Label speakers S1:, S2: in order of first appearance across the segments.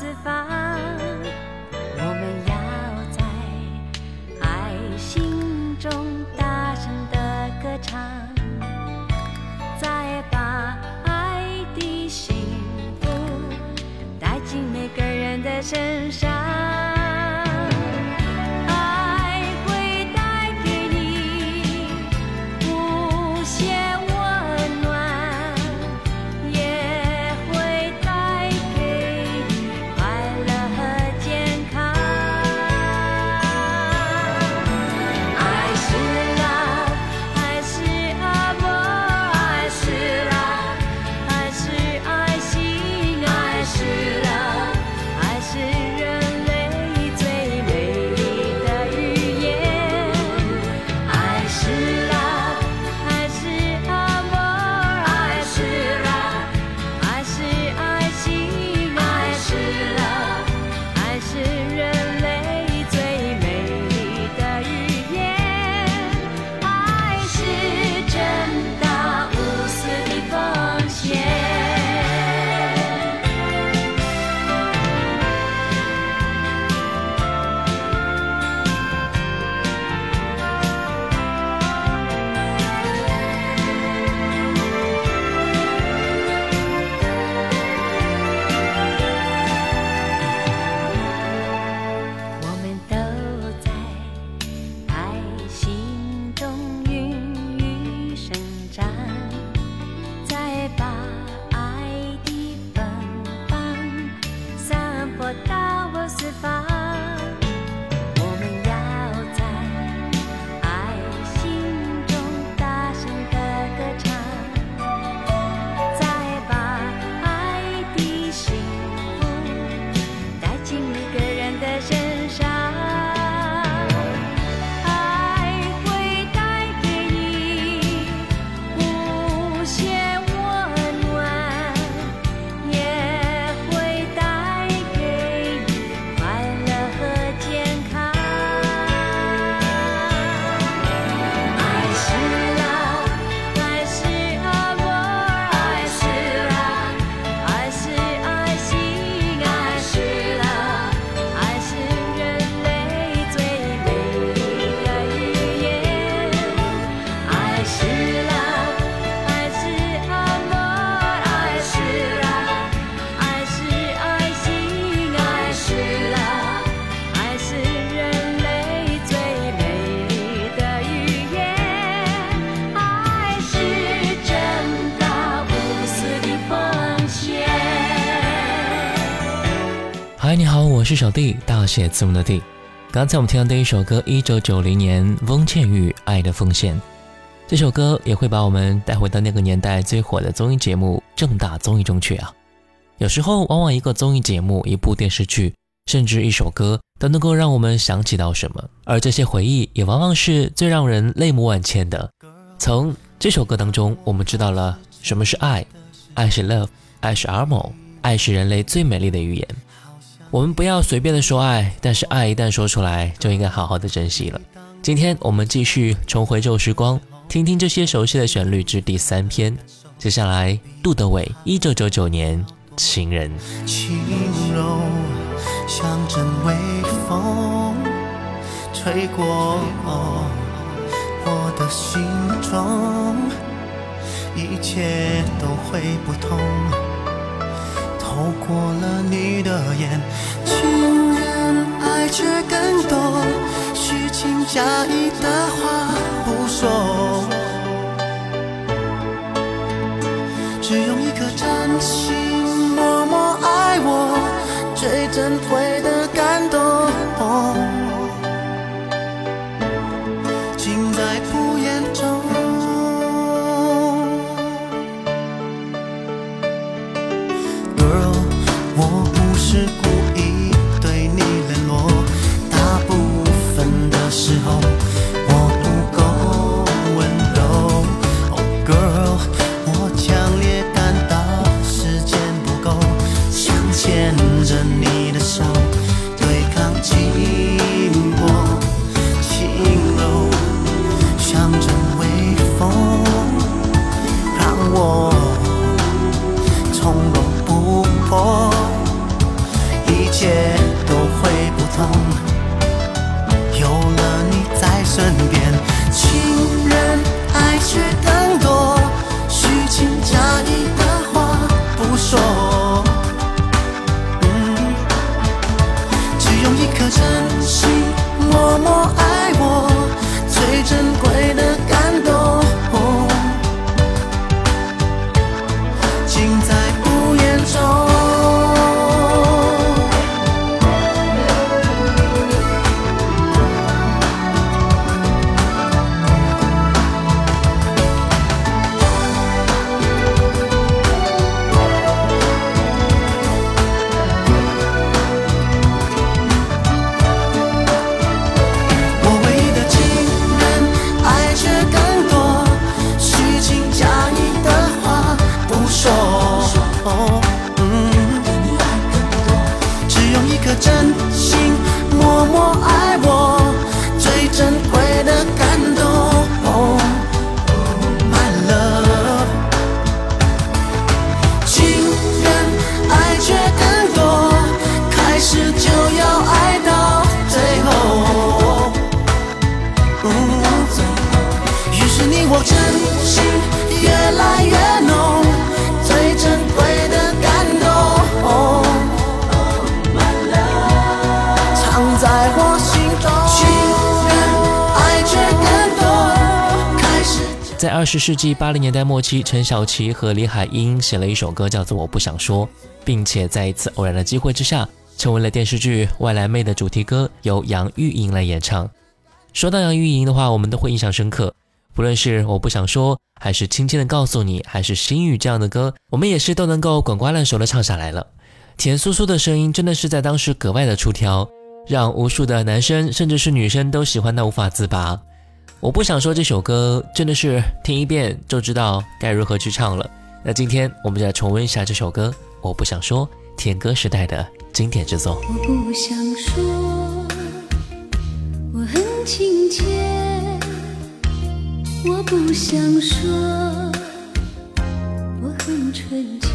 S1: 四方，我们要在爱心中大声的歌唱，再把爱的幸福带进每个人的身上。
S2: 是小 d 大写字母的 d。刚才我们听的第一首歌《一九九零年》，翁倩玉《爱的奉献》这首歌也会把我们带回到那个年代最火的综艺节目《正大综艺》中去啊。有时候，往往一个综艺节目、一部电视剧，甚至一首歌，都能够让我们想起到什么，而这些回忆也往往是最让人泪目万千的。从这首歌当中，我们知道了什么是爱，爱是 love，爱是 a r m o r 爱是人类最美丽的语言。我们不要随便的说爱，但是爱一旦说出来，就应该好好的珍惜了。今天我们继续重回旧时光，听听这些熟悉的旋律之第三篇。接下来，杜德伟，一九九九年，情人。
S3: 轻柔像阵微风，吹过我的心中，一切都会不同。熬过了你的眼，情人爱却更多，虚情假意的话不说，只用一颗真心默默爱我，最珍贵的。
S2: 二十世纪八零年代末期，陈小奇和李海英写了一首歌，叫做《我不想说》，并且在一次偶然的机会之下，成为了电视剧《外来妹》的主题歌，由杨钰莹来演唱。说到杨钰莹的话，我们都会印象深刻，不论是《我不想说》还是《轻轻的告诉你》还是《心雨》这样的歌，我们也是都能够滚瓜烂熟的唱下来了。甜酥酥的声音真的是在当时格外的出挑，让无数的男生甚至是女生都喜欢到无法自拔。我不想说这首歌，真的是听一遍就知道该如何去唱了。那今天我们就来重温一下这首歌，我不想说，天歌时代的经典之作。
S4: 我不想说，我很亲切；我不想说，我很纯洁。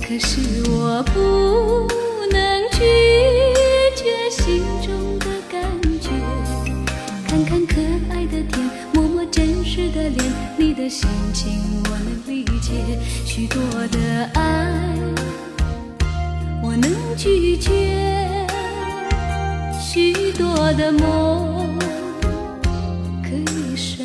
S4: 可是我不能拒绝心。可爱的天，默默真实的脸，你的心情我能理解。许多的爱我能拒绝，许多的梦可以说。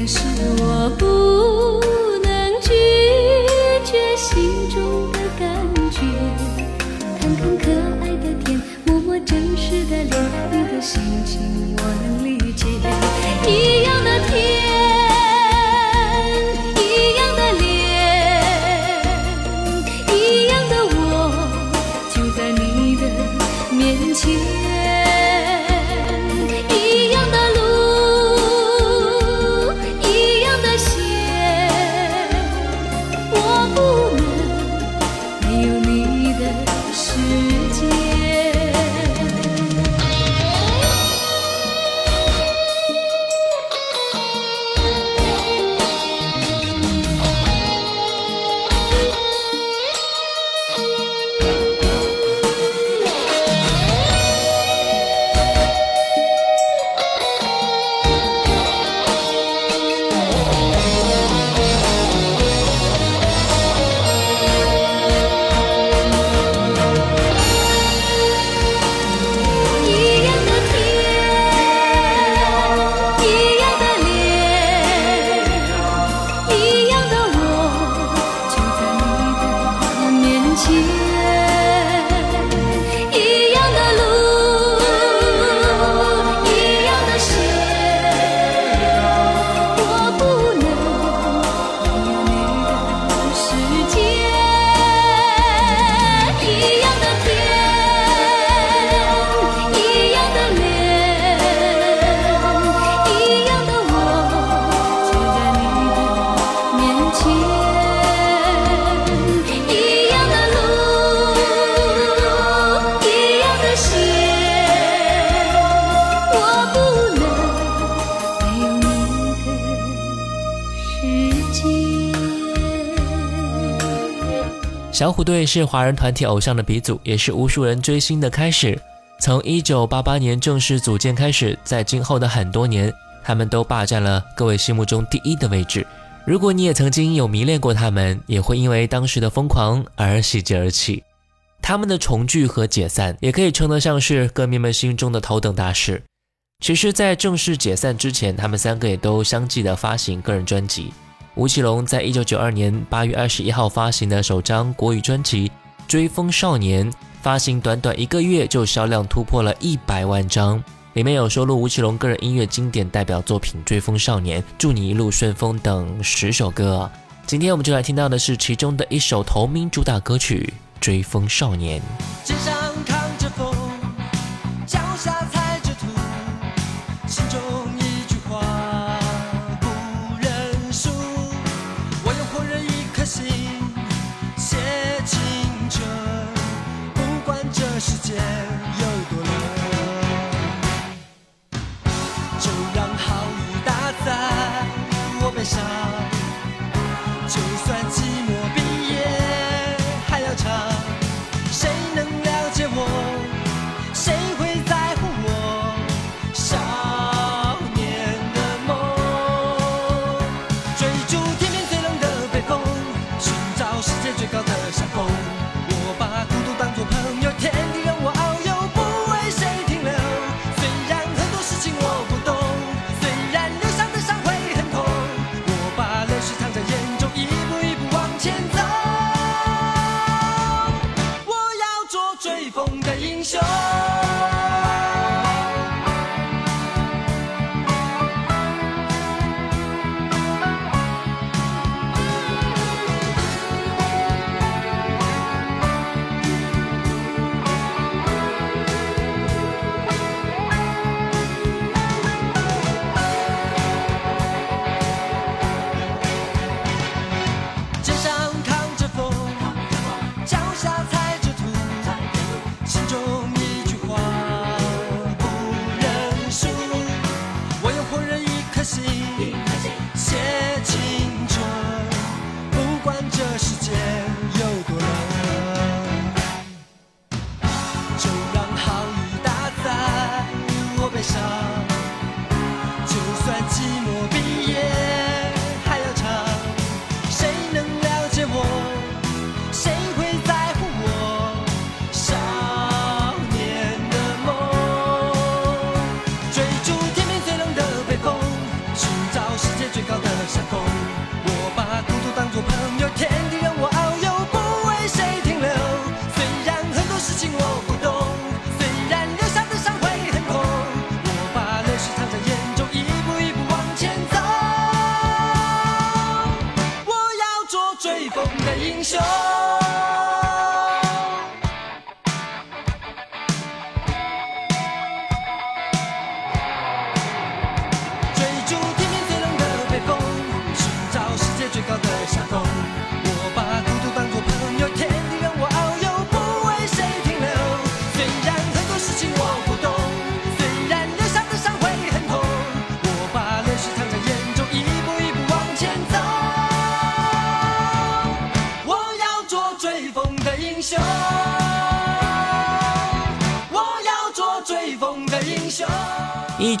S4: 可是我不能拒绝心中的感觉，看看可爱的天，摸摸真实的脸，你的心情我能理解。你要。
S5: 小虎队是华人团体偶像的鼻祖，也是无数人追星的开始。从一九八八年正式组建开始，在今后的很多年，他们都霸占了各位心目中第一的位置。如果你也曾经有迷恋过他们，也会因为当时的疯狂而喜极而泣。他们的重聚和解散，也可以称得上是歌迷们心中的头等大事。其实，在正式解散之前，他们三个也都相继的发行个人专辑。吴奇隆在一九九二年八月二十一号发行的首张国语专辑《追风少年》，发行短短一个月就销量突破了一百万张，里面有收录吴奇隆个人音乐经典代表作品《追风少年》《祝你一路顺风》等十首歌。今天我们就来听到的是其中的一首同名主打歌曲《追风少年》。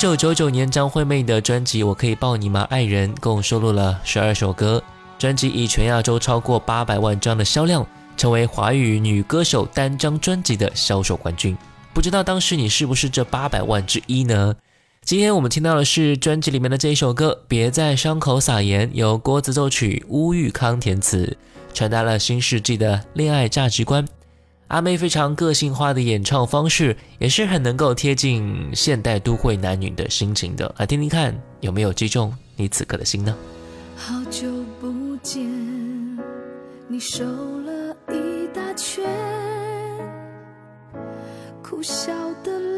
S5: 一九九九年，张惠妹的专辑《我可以抱你吗？爱人》共收录了十二首歌。专辑以全亚洲超过八百万张的销量，成为华语女歌手单张专辑的销售冠军。不知道当时你是不是这八百万之一呢？今天我们听到的是专辑里面的这一首歌《别在伤口撒盐》，由郭子奏曲、乌玉康填词，传达了新世纪的恋爱价值观。阿妹非常个性化的演唱方式，也是很能够贴近现代都会男女的心情的。来听听看，有没有击中你此刻的心呢？
S4: 好久不见，你瘦了一大圈，笑的。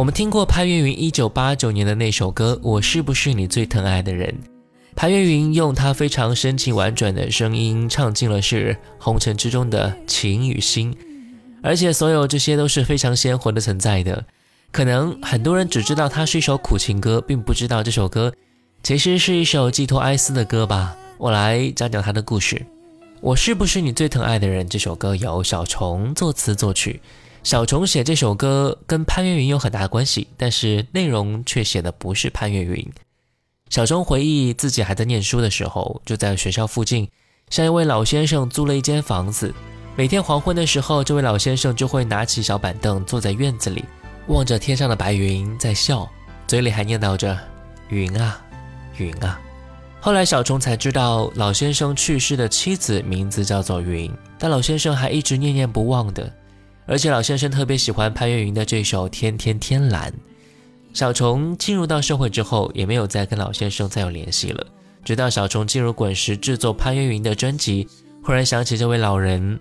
S2: 我们听过潘越云一九八九年的那首歌《我是不是你最疼爱的人》，潘越云用他非常深情婉转的声音唱尽了是红尘之中的情与心，而且所有这些都是非常鲜活的存在的。可能很多人只知道它是一首苦情歌，并不知道这首歌其实是一首寄托哀思的歌吧。我来讲讲他的故事。《我是不是你最疼爱的人》这首歌由小虫作词作曲。小虫写这首歌跟潘越云有很大的关系，但是内容却写的不是潘越云。小虫回忆自己还在念书的时候，就在学校附近向一位老先生租了一间房子。每天黄昏的时候，这位老先生就会拿起小板凳坐在院子里，望着天上的白云在笑，嘴里还念叨着“云啊，云啊”。后来小虫才知道，老先生去世的妻子名字叫做云，但老先生还一直念念不忘的。而且老先生特别喜欢潘越云的这首《天天天蓝》。小虫进入到社会之后，也没有再跟老先生再有联系了。直到小虫进入滚石制作潘越云的专辑，忽然想起这位老人，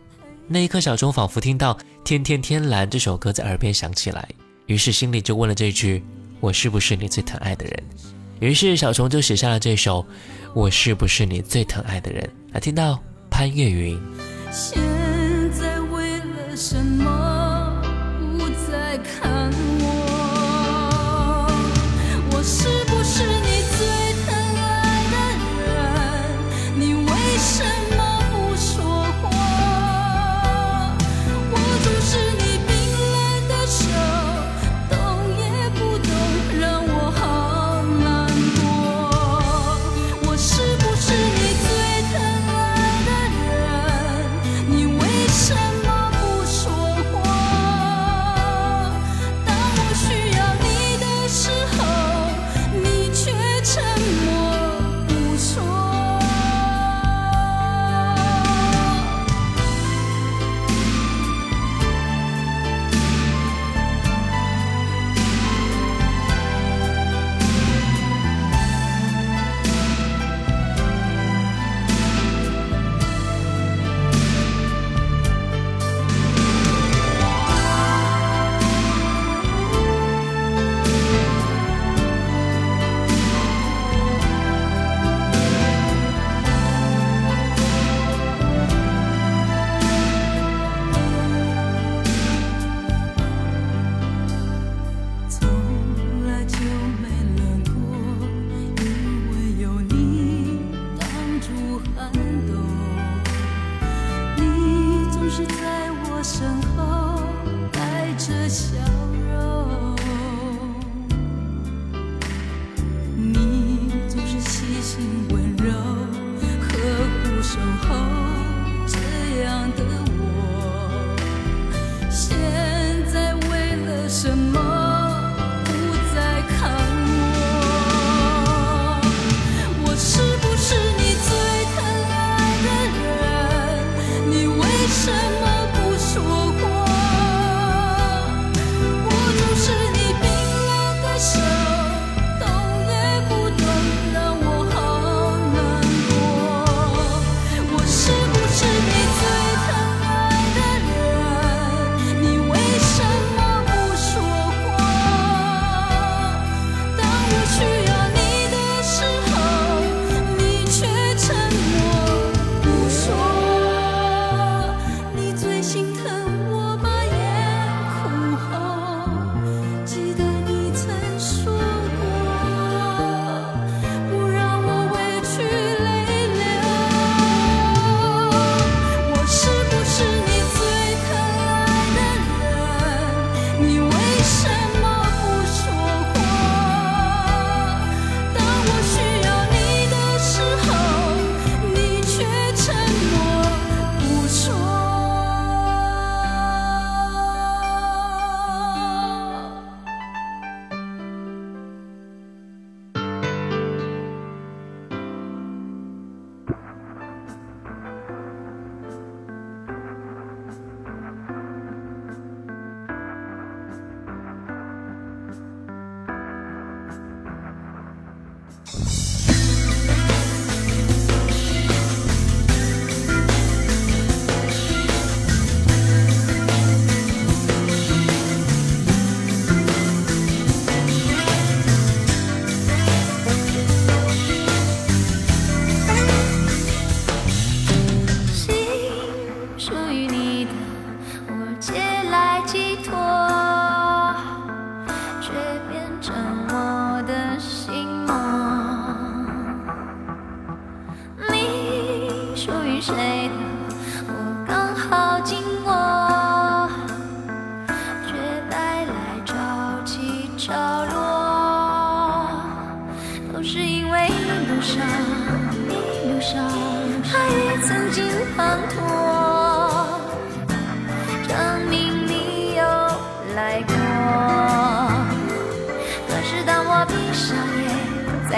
S2: 那一刻，小虫仿佛听到《天天天蓝》这首歌在耳边响起来，于是心里就问了这句：“我是不是你最疼爱的人？”于是小虫就写下了这首《我是不是你最疼爱的人》。来听到潘越云。
S4: 什么不再看我？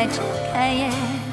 S4: 再睁开眼。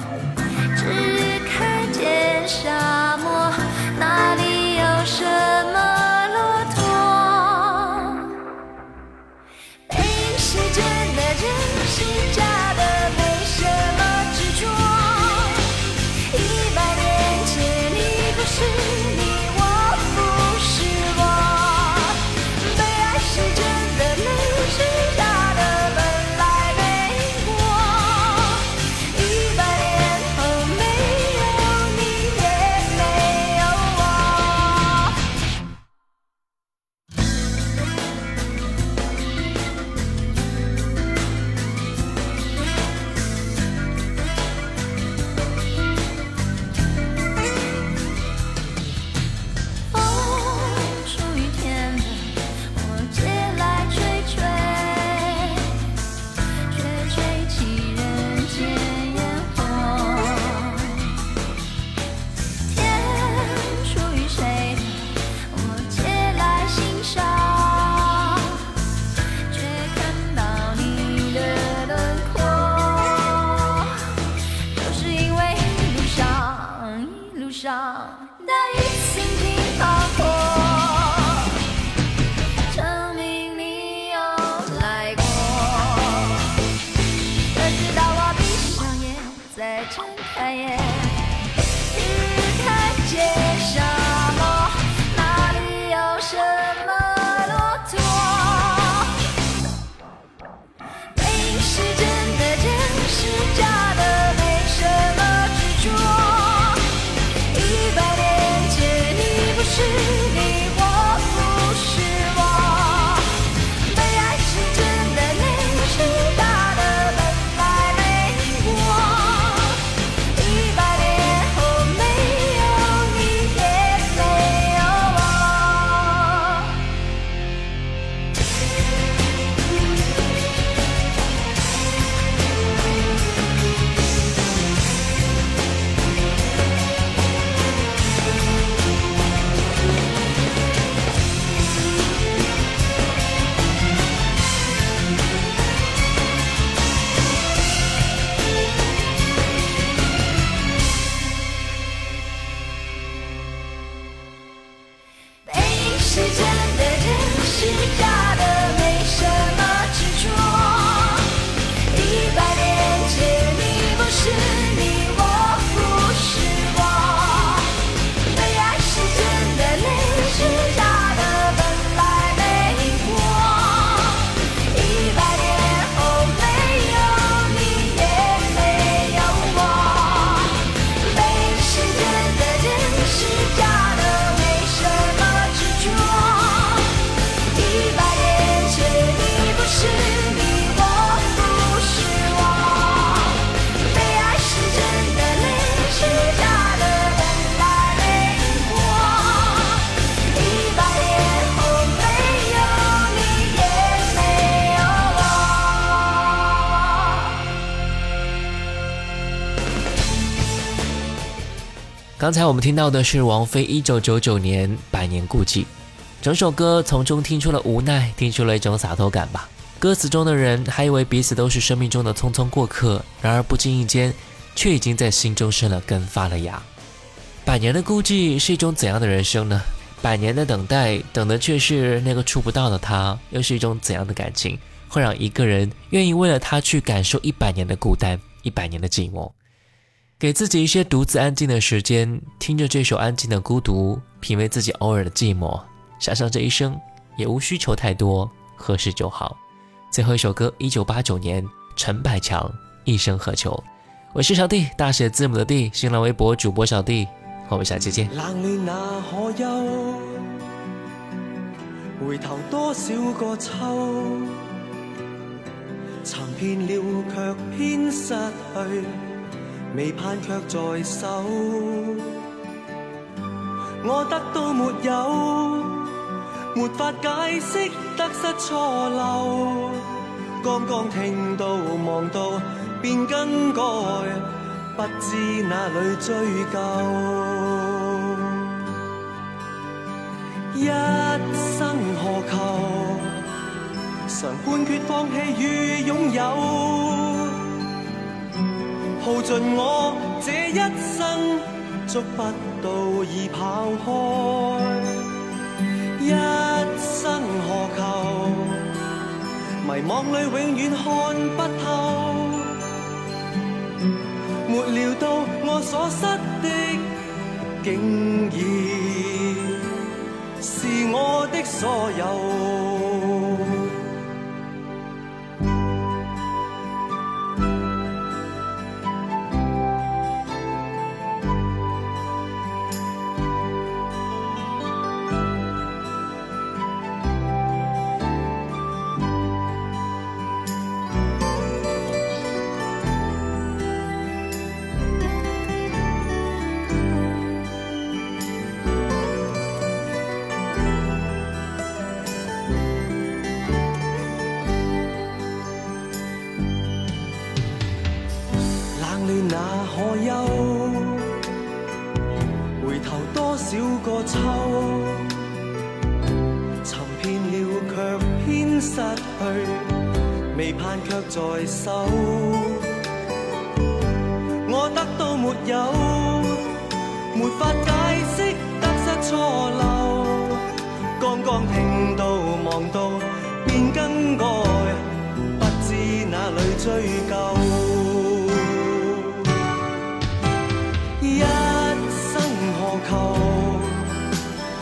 S2: 刚才我们听到的是王菲一九九九年《百年孤寂》，整首歌从中听出了无奈，听出了一种洒脱感吧。歌词中的人还以为彼此都是生命中的匆匆过客，然而不经意间，却已经在心中生了根、发了芽。百年的孤寂是一种怎样的人生呢？百年的等待，等的却是那个触不到的他，又是一种怎样的感情？会让一个人愿意为了他去感受一百年的孤单、一百年的寂寞？给自己一些独自安静的时间，听着这首《安静的孤独》，品味自己偶尔的寂寞，想想这一生，也无需求太多，合适就好。最后一首歌，一九八九年陈百强《一生何求》。我是小弟，大写字母的 D，新浪微博主播小弟，我们下期见。
S5: 未盼却在手，我得到没有？没法解释得失错漏。刚刚听到望到便更改，不知哪里追究。一生何求？常判决放弃与拥有。耗尽我这一生，捉不到已跑开。一生何求？迷惘里永远看不透。没料到我所失的，竟已是我的所有。在手，我得到没有？没法解释得失错漏。刚刚听到望到，便更改，不知哪里追究。一生何求？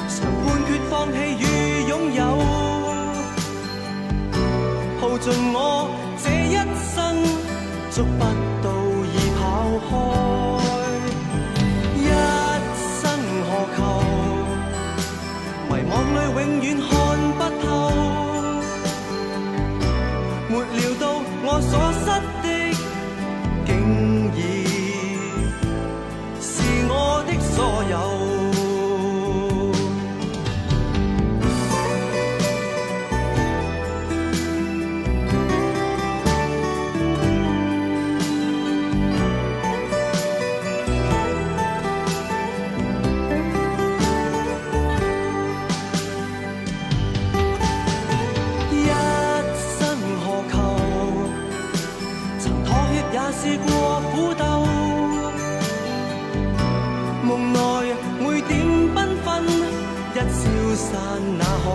S5: 常半决放弃与拥有。耗尽我这一生，捉不到已跑开，一生何求？迷惘里永远。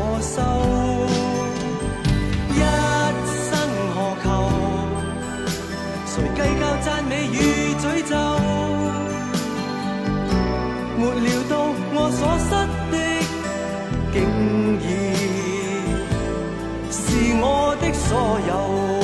S5: 何愁一生何求？谁计较赞美与诅咒？没料到我所失的，竟已是我的所有。